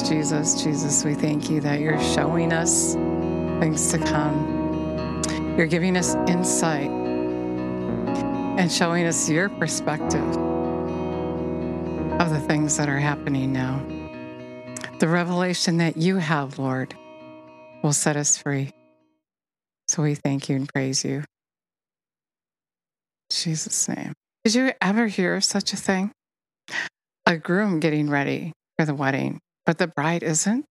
Jesus. Jesus, we thank you that you're showing us things to come. You're giving us insight and showing us your perspective of the things that are happening now. The revelation that you have, Lord, will set us free. So we thank you and praise you. In Jesus' name. Did you ever hear of such a thing? A groom getting ready for the wedding, but the bride isn't?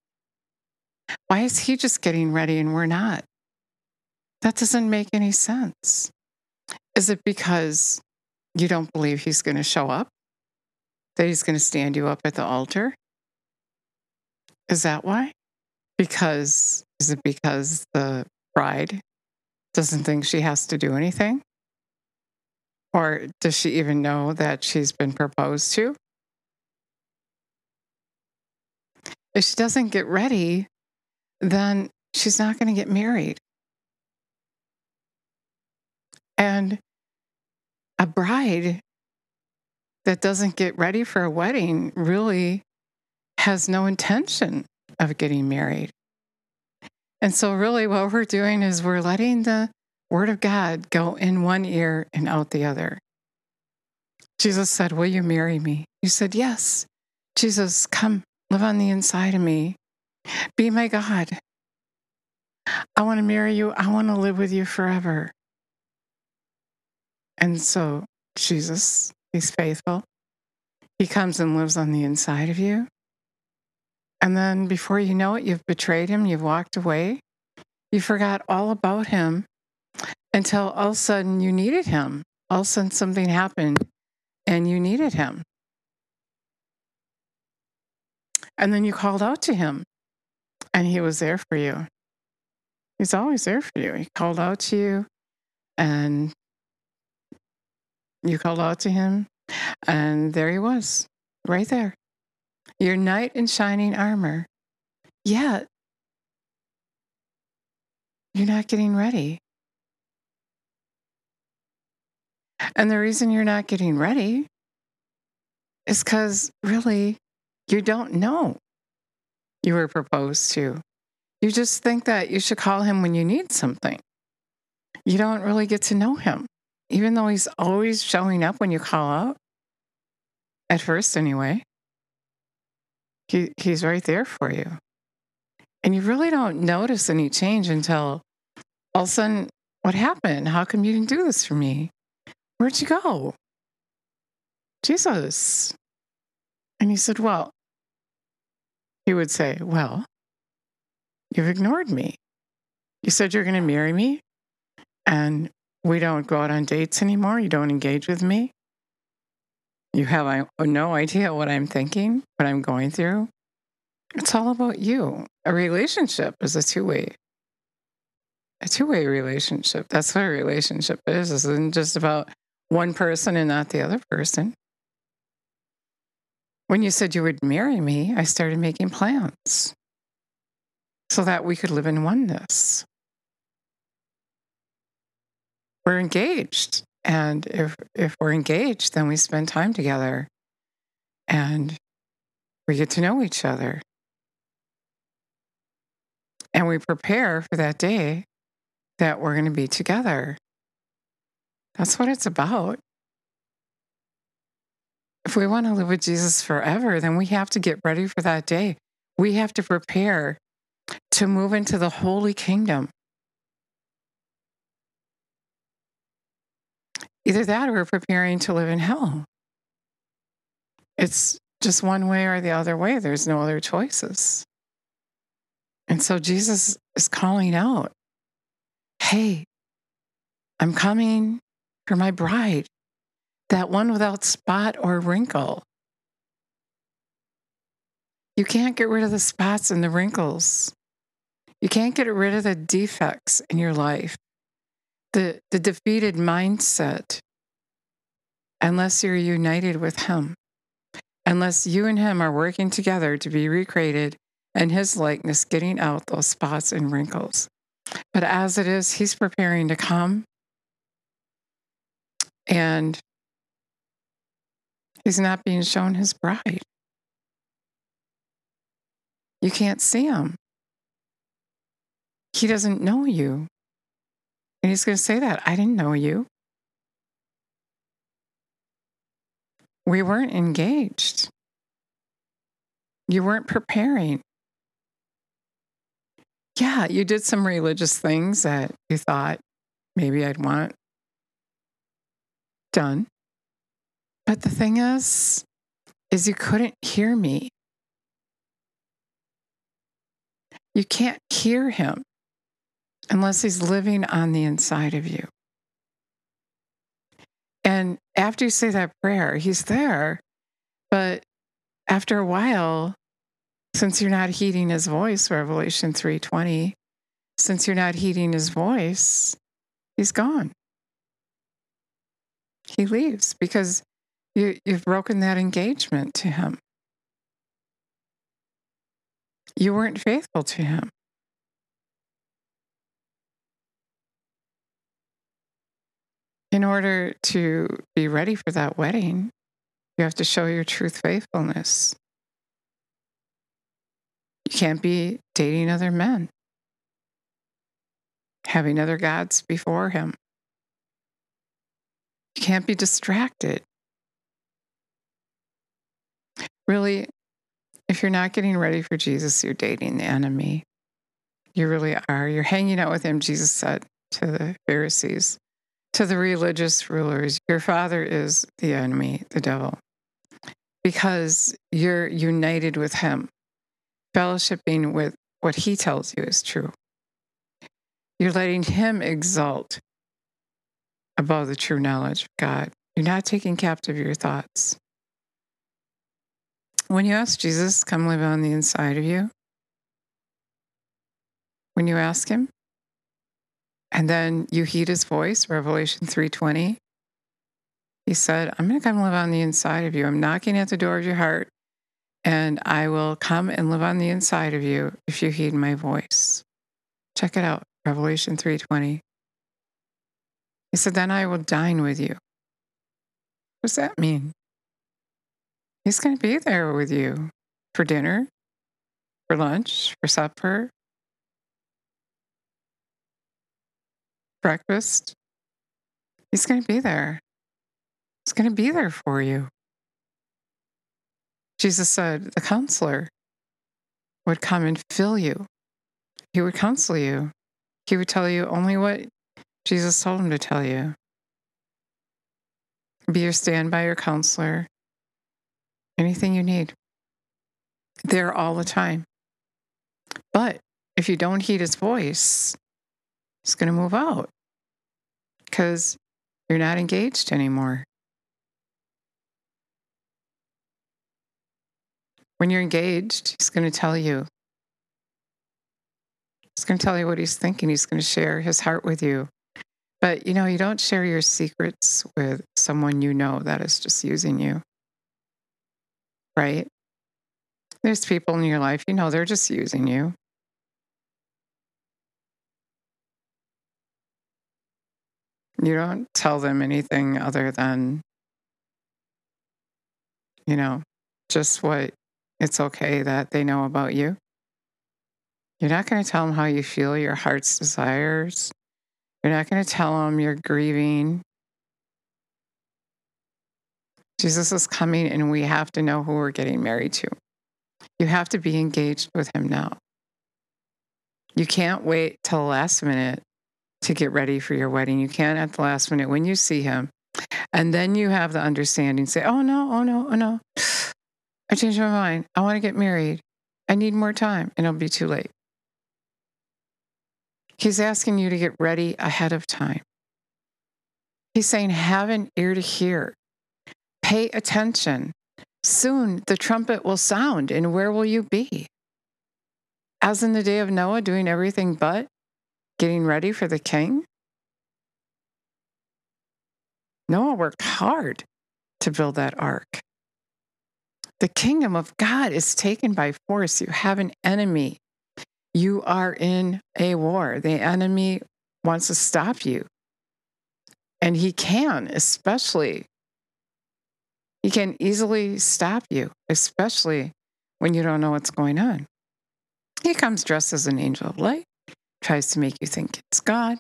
Why is he just getting ready and we're not? That doesn't make any sense. Is it because you don't believe he's going to show up? That he's going to stand you up at the altar? Is that why? Because, is it because the bride doesn't think she has to do anything? Or does she even know that she's been proposed to? If she doesn't get ready, then she's not going to get married. And a bride that doesn't get ready for a wedding really has no intention of getting married. And so, really, what we're doing is we're letting the word of God go in one ear and out the other. Jesus said, Will you marry me? You said, Yes. Jesus, come live on the inside of me. Be my God. I want to marry you. I want to live with you forever. And so, Jesus, He's faithful. He comes and lives on the inside of you. And then before you know it, you've betrayed Him, you've walked away, you forgot all about Him until all of a sudden you needed Him. All of a sudden something happened and you needed Him. And then you called out to him, and he was there for you. He's always there for you. He called out to you, and you called out to him, and there he was, right there. Your knight in shining armor. Yet, you're not getting ready. And the reason you're not getting ready is because really you don't know you were proposed to. You just think that you should call him when you need something. You don't really get to know him, even though he's always showing up when you call out. At first, anyway, he, he's right there for you. And you really don't notice any change until all of a sudden, what happened? How come you didn't do this for me? Where'd you go? Jesus. And he said, Well, he would say, Well, you've ignored me. You said you're going to marry me, and we don't go out on dates anymore. You don't engage with me. You have no idea what I'm thinking, what I'm going through. It's all about you. A relationship is a two way, a two way relationship. That's what a relationship is. It isn't just about one person and not the other person. When you said you would marry me, I started making plans so that we could live in oneness. We're engaged. And if, if we're engaged, then we spend time together and we get to know each other. And we prepare for that day that we're going to be together. That's what it's about if we want to live with Jesus forever, then we have to get ready for that day. We have to prepare to move into the holy kingdom. Either that or we're preparing to live in hell. It's just one way or the other way. There's no other choices. And so Jesus is calling out, Hey, I'm coming for my bride that one without spot or wrinkle. You can't get rid of the spots and the wrinkles. You can't get rid of the defects in your life, the, the defeated mindset, unless you're united with Him, unless you and Him are working together to be recreated in His likeness, getting out those spots and wrinkles. But as it is, He's preparing to come and He's not being shown his bride. You can't see him. He doesn't know you. And he's going to say that I didn't know you. We weren't engaged. You weren't preparing. Yeah, you did some religious things that you thought maybe I'd want done. But the thing is, is you couldn't hear me. You can't hear him unless he's living on the inside of you. And after you say that prayer, he's there. But after a while, since you're not heeding his voice, Revelation 3:20, since you're not heeding his voice, he's gone. He leaves because you, you've broken that engagement to him. You weren't faithful to him. In order to be ready for that wedding, you have to show your truth faithfulness. You can't be dating other men, having other gods before him. You can't be distracted. Really, if you're not getting ready for Jesus, you're dating the enemy. You really are. You're hanging out with him, Jesus said to the Pharisees, to the religious rulers. Your father is the enemy, the devil, because you're united with him, fellowshipping with what he tells you is true. You're letting him exalt above the true knowledge of God. You're not taking captive your thoughts. When you ask Jesus, come live on the inside of you, when you ask him, and then you heed his voice, Revelation 3:20, he said, I'm going to come live on the inside of you. I'm knocking at the door of your heart, and I will come and live on the inside of you if you heed my voice. Check it out, Revelation 3:20. He said, Then I will dine with you. What does that mean? He's going to be there with you for dinner, for lunch, for supper, breakfast. He's going to be there. He's going to be there for you. Jesus said the counselor would come and fill you. He would counsel you. He would tell you only what Jesus told him to tell you. Be your stand by your counselor anything you need. There all the time. But if you don't heed his voice, it's going to move out because you're not engaged anymore. When you're engaged, he's going to tell you. He's going to tell you what he's thinking. He's going to share his heart with you. But you know, you don't share your secrets with someone you know that is just using you right? There's people in your life, you know, they're just using you. You don't tell them anything other than, you know, just what it's okay that they know about you. You're not going to tell them how you feel, your heart's desires. You're not going to tell them you're grieving. Jesus is coming, and we have to know who we're getting married to. You have to be engaged with him now. You can't wait till the last minute to get ready for your wedding. You can't at the last minute when you see him. And then you have the understanding say, oh no, oh no, oh no. I changed my mind. I want to get married. I need more time. And it'll be too late. He's asking you to get ready ahead of time. He's saying, have an ear to hear. Pay attention. Soon the trumpet will sound, and where will you be? As in the day of Noah, doing everything but getting ready for the king? Noah worked hard to build that ark. The kingdom of God is taken by force. You have an enemy. You are in a war. The enemy wants to stop you. And he can, especially he can easily stop you, especially when you don't know what's going on. He comes dressed as an angel of light, tries to make you think it's God.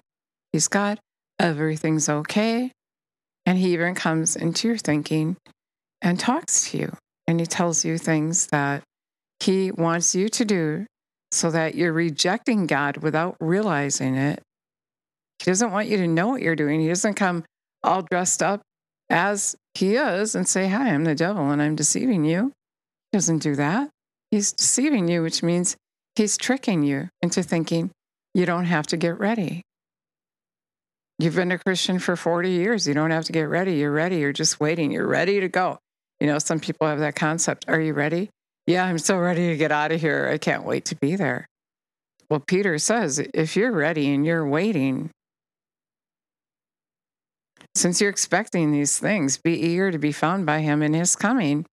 He's God. Everything's okay. And he even comes into your thinking and talks to you. And he tells you things that he wants you to do so that you're rejecting God without realizing it. He doesn't want you to know what you're doing. He doesn't come all dressed up as he is and say, Hi, I'm the devil and I'm deceiving you. He doesn't do that. He's deceiving you, which means he's tricking you into thinking you don't have to get ready. You've been a Christian for 40 years. You don't have to get ready. You're ready. You're just waiting. You're ready to go. You know, some people have that concept. Are you ready? Yeah, I'm so ready to get out of here. I can't wait to be there. Well, Peter says if you're ready and you're waiting, since you're expecting these things, be eager to be found by him in his coming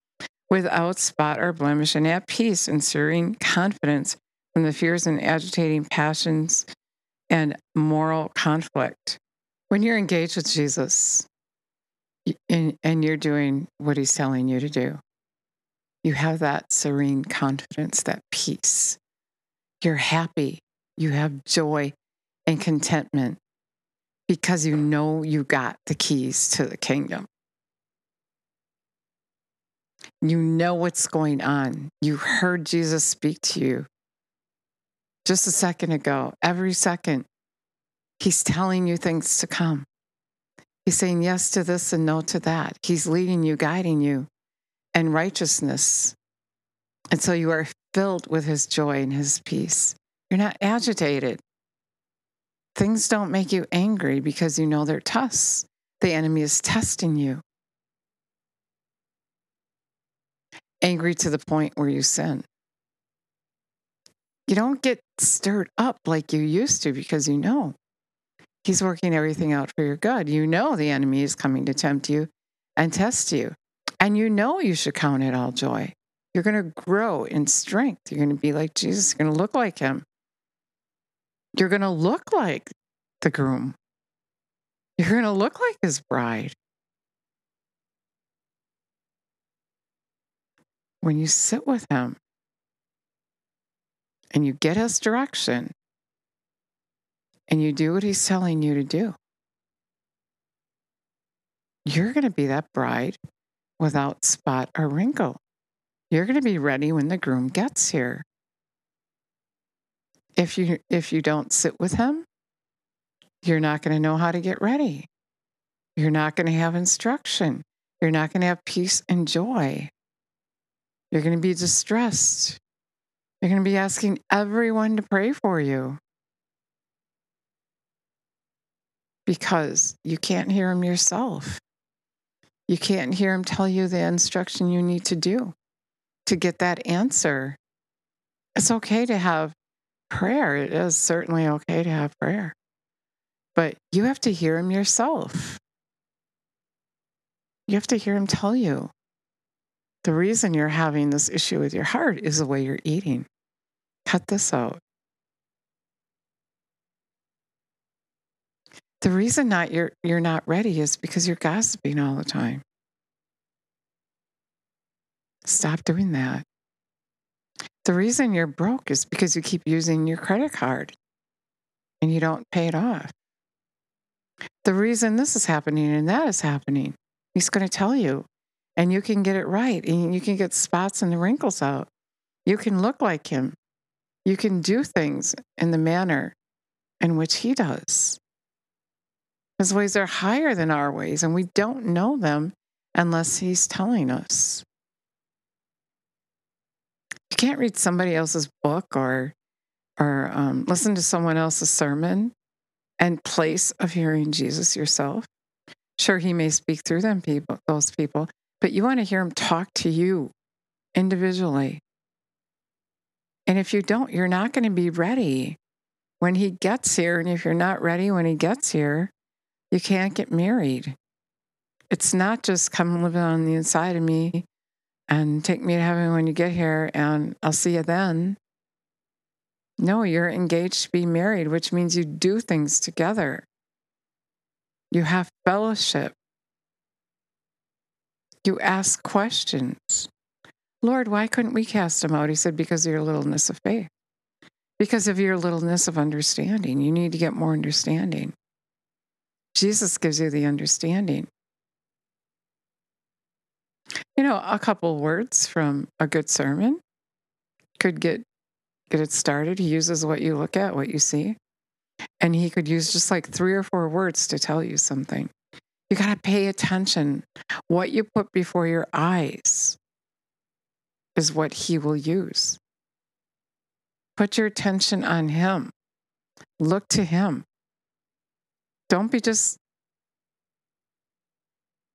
without spot or blemish and at peace and serene confidence from the fears and agitating passions and moral conflict. When you're engaged with Jesus and, and you're doing what he's telling you to do, you have that serene confidence, that peace. You're happy. You have joy and contentment because you know you got the keys to the kingdom. You know what's going on. You heard Jesus speak to you just a second ago. Every second, he's telling you things to come. He's saying yes to this and no to that. He's leading you, guiding you, and righteousness. And so you are filled with his joy and his peace. You're not agitated. Things don't make you angry because you know they're tests. The enemy is testing you. Angry to the point where you sin. You don't get stirred up like you used to because you know he's working everything out for your good. You know the enemy is coming to tempt you and test you. And you know you should count it all joy. You're going to grow in strength. You're going to be like Jesus. You're going to look like him. You're going to look like the groom. You're going to look like his bride. When you sit with him and you get his direction and you do what he's telling you to do, you're going to be that bride without spot or wrinkle. You're going to be ready when the groom gets here if you if you don't sit with him you're not going to know how to get ready. You're not going to have instruction. You're not going to have peace and joy. You're going to be distressed. You're going to be asking everyone to pray for you. Because you can't hear him yourself. You can't hear him tell you the instruction you need to do to get that answer. It's okay to have prayer. It is certainly okay to have prayer, but you have to hear him yourself. You have to hear him tell you the reason you're having this issue with your heart is the way you're eating. Cut this out. The reason not you're you're not ready is because you're gossiping all the time. Stop doing that. The reason you're broke is because you keep using your credit card and you don't pay it off. The reason this is happening and that is happening, he's going to tell you. And you can get it right. And you can get spots and the wrinkles out. You can look like him. You can do things in the manner in which he does. His ways are higher than our ways, and we don't know them unless he's telling us you can't read somebody else's book or or um, listen to someone else's sermon and place of hearing Jesus yourself. Sure, he may speak through them people, those people, but you want to hear him talk to you individually. And if you don't, you're not going to be ready when he gets here. And if you're not ready when he gets here, you can't get married. It's not just come live on the inside of me and take me to heaven when you get here, and I'll see you then. No, you're engaged to be married, which means you do things together. You have fellowship. You ask questions. Lord, why couldn't we cast him out? He said, Because of your littleness of faith. because of your littleness of understanding. You need to get more understanding. Jesus gives you the understanding. You know, a couple words from a good sermon could get get it started. He uses what you look at, what you see. And he could use just like three or four words to tell you something. You got to pay attention. What you put before your eyes is what he will use. Put your attention on him. Look to him. Don't be just.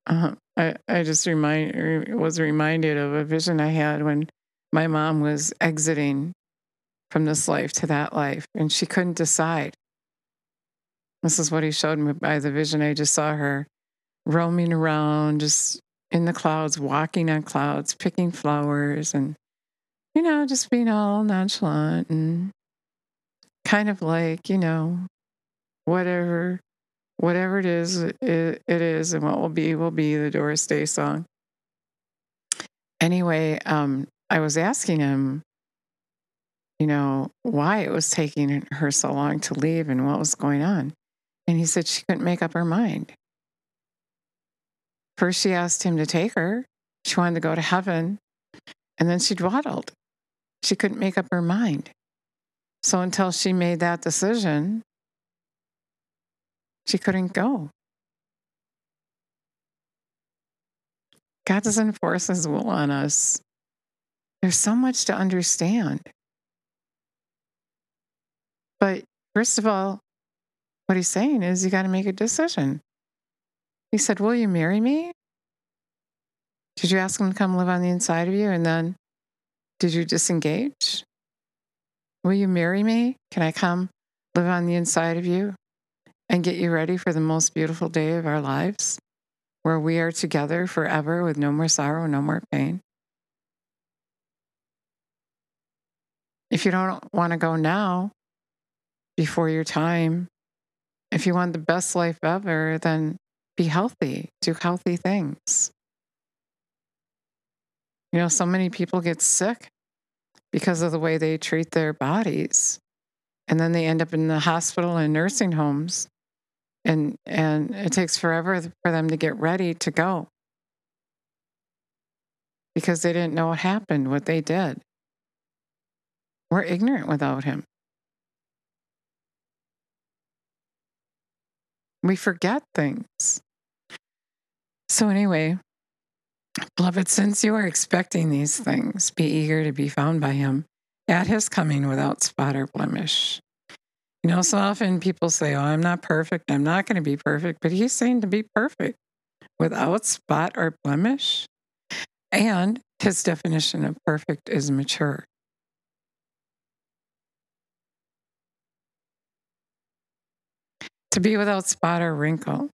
Uh, I, I just remind was reminded of a vision I had when my mom was exiting from this life to that life, and she couldn't decide. This is what he showed me by the vision. I just saw her roaming around, just in the clouds, walking on clouds, picking flowers, and, you know, just being all nonchalant and kind of like, you know, whatever. Whatever it is, it, it is, and what will be will be the Doris Day song. Anyway, um, I was asking him, you know, why it was taking her so long to leave and what was going on. And he said she couldn't make up her mind. First, she asked him to take her. She wanted to go to heaven. And then she dawdled. She couldn't make up her mind. So until she made that decision, she couldn't go. God doesn't force his will on us. There's so much to understand. But first of all, what he's saying is you got to make a decision. He said, Will you marry me? Did you ask him to come live on the inside of you? And then did you disengage? Will you marry me? Can I come live on the inside of you and get you ready for the most beautiful day of our lives where we are together forever with no more sorrow, no more pain? If you don't want to go now, before your time, if you want the best life ever, then be healthy, do healthy things. You know, so many people get sick because of the way they treat their bodies. And then they end up in the hospital and nursing homes. And, and it takes forever for them to get ready to go because they didn't know what happened, what they did. We're ignorant without him. We forget things. So, anyway, beloved, since you are expecting these things, be eager to be found by him at his coming without spot or blemish. You know, so often people say, Oh, I'm not perfect. I'm not going to be perfect. But he's saying to be perfect without spot or blemish. And his definition of perfect is mature. to be without spot or wrinkle.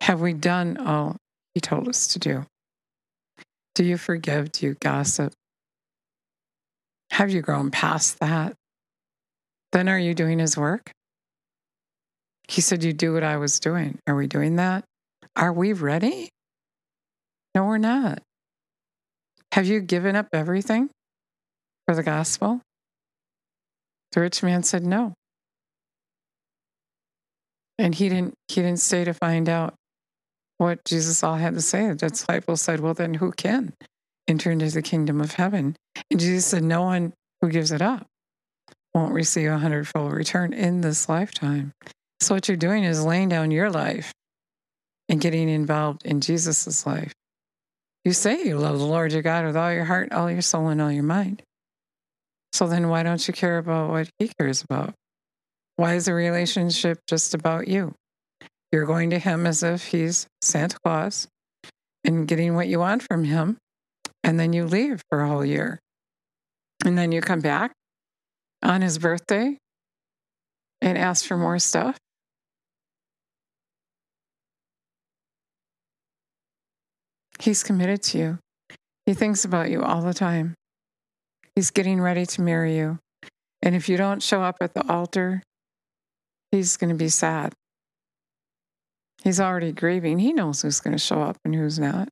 Have we done all he told us to do? Do you forgive? Do you gossip? Have you grown past that? Then are you doing his work? He said, You do what I was doing. Are we doing that? Are we ready? No, we're not. Have you given up everything for the gospel? The rich man said, No. And he didn't he didn't stay to find out what Jesus all had to say. The disciples said, Well, then who can enter into the kingdom of heaven? And Jesus said, No one who gives it up won't receive a hundredfold return in this lifetime. So what you're doing is laying down your life and getting involved in Jesus' life. You say you love the Lord your God with all your heart, all your soul, and all your mind. So then why don't you care about what he cares about? Why is the relationship just about you? You're going to him as if he's Santa Claus and getting what you want from him. And then you leave for a whole year. And then you come back on his birthday and ask for more stuff. He's committed to you. He thinks about you all the time. He's getting ready to marry you. And if you don't show up at the altar, he's going to be sad. He's already grieving. He knows who's going to show up and who's not.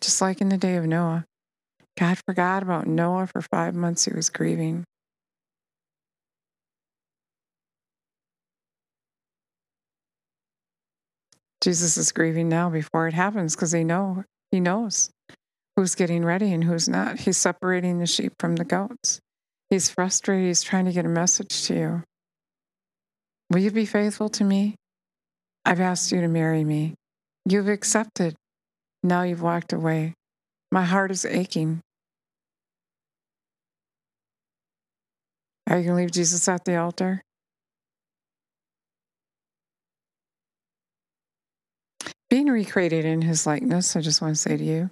Just like in the day of Noah. God forgot about Noah for five months. He was grieving. Jesus is grieving now before it happens because he know he knows who's getting ready and who's not. He's separating the sheep from the goats. He's frustrated. He's trying to get a message to you. Will you be faithful to me? I've asked you to marry me. You've accepted. Now you've walked away. My heart is aching. Are you going to leave Jesus at the altar? Being recreated in his likeness, I just want to say to you,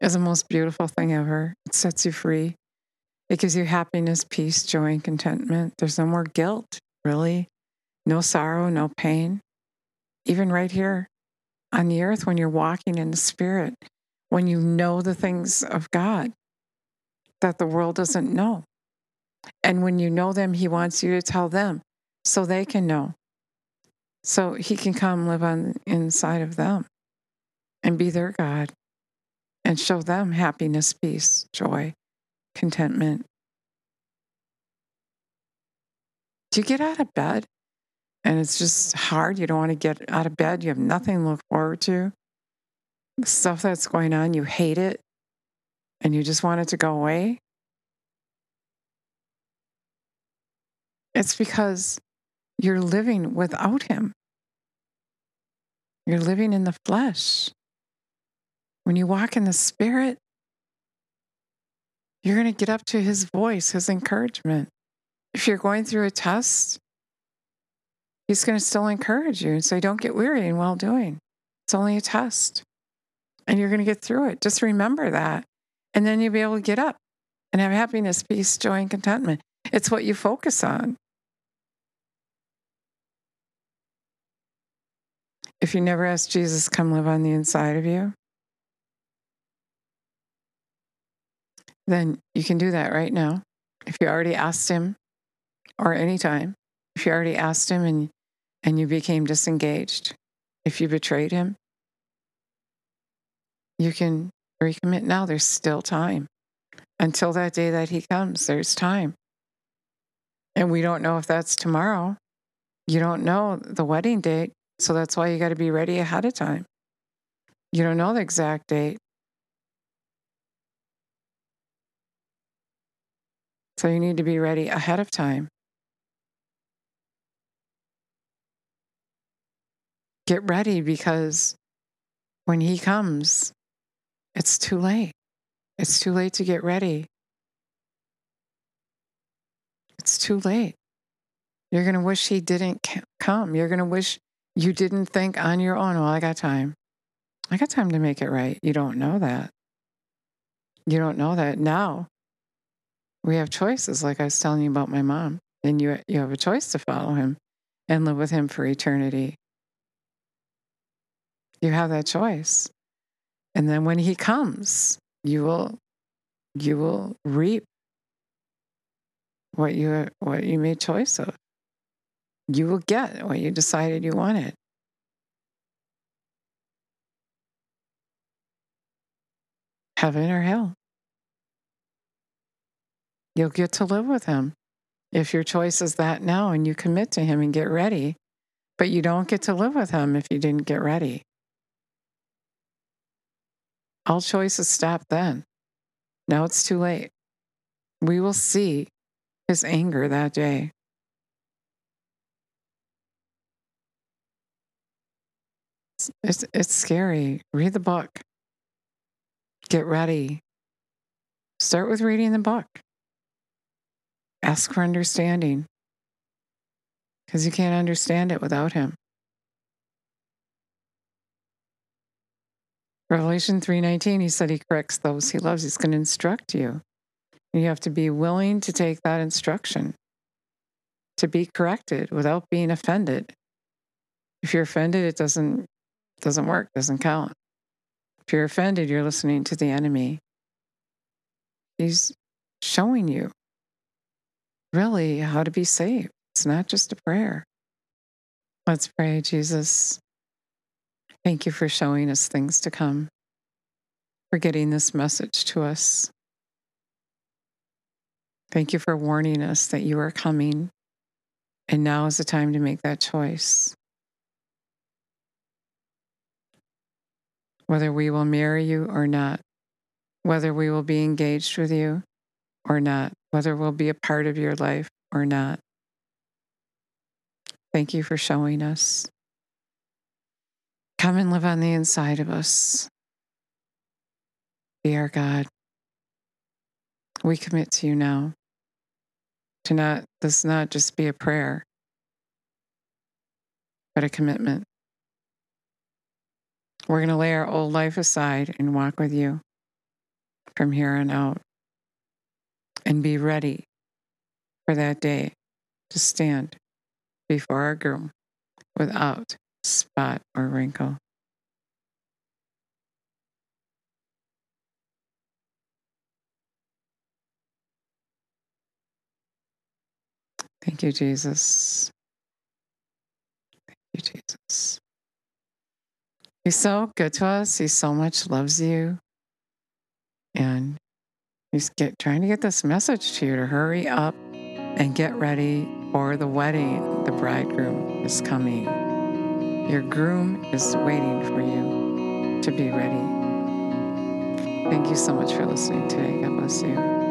is the most beautiful thing ever. It sets you free. It gives you happiness, peace, joy, and contentment. There's no more guilt, really. No sorrow, no pain. Even right here on the earth, when you're walking in the Spirit, when you know the things of God that the world doesn't know. And when you know them, He wants you to tell them so they can know. So He can come live on inside of them and be their God and show them happiness, peace, joy, contentment. Do you get out of bed and it's just hard? You don't want to get out of bed. You have nothing to look forward to. Stuff that's going on, you hate it and you just want it to go away. It's because you're living without Him. You're living in the flesh. When you walk in the Spirit, you're going to get up to His voice, His encouragement. If you're going through a test, He's going to still encourage you and say, Don't get weary in well doing. It's only a test. And you're going to get through it. Just remember that. And then you'll be able to get up and have happiness, peace, joy, and contentment. It's what you focus on. If you never asked Jesus come live on the inside of you, then you can do that right now. If you already asked him, or anytime, if you already asked him and, and you became disengaged, if you betrayed him, you can recommit now. There's still time. Until that day that he comes, there's time. And we don't know if that's tomorrow. You don't know the wedding date. So that's why you got to be ready ahead of time. You don't know the exact date. So you need to be ready ahead of time. Get ready because when he comes, it's too late. It's too late to get ready. It's too late. You're going to wish he didn't come. You're going to wish you didn't think on your own, well, I got time. I got time to make it right. You don't know that. You don't know that. Now we have choices, like I was telling you about my mom. And you, you have a choice to follow him and live with him for eternity. You have that choice. And then when he comes, you will you will reap what you what you made choice of you will get what you decided you wanted. Heaven or hell. You'll get to live with him if your choice is that now and you commit to him and get ready, but you don't get to live with him if you didn't get ready. All choices stop then. Now it's too late. We will see his anger that day. It's it's scary. Read the book. Get ready. Start with reading the book. Ask for understanding. Because you can't understand it without him. Revelation 3:19 he said he corrects those he loves. He's going to instruct you. And you have to be willing to take that instruction. To be corrected without being offended. If you're offended, it doesn't doesn't work, doesn't count. If you're offended, you're listening to the enemy. He's showing you really how to be saved. It's not just a prayer. Let's pray, Jesus. Thank you for showing us things to come, for getting this message to us. Thank you for warning us that you are coming, and now is the time to make that choice. whether we will marry you or not, whether we will be engaged with you or not, whether we'll be a part of your life or not. Thank you for showing us. Come and live on the inside of us. Be our God. We commit to you now to not this not just be a prayer, but a commitment. We're going to lay our old life aside and walk with you from here on out and be ready for that day to stand before our groom without spot or wrinkle. Thank you, Jesus. Thank you, Jesus. He's so good to us. He so much loves you. And he's get, trying to get this message to you to hurry up and get ready for the wedding. The bridegroom is coming. Your groom is waiting for you to be ready. Thank you so much for listening today. God bless you.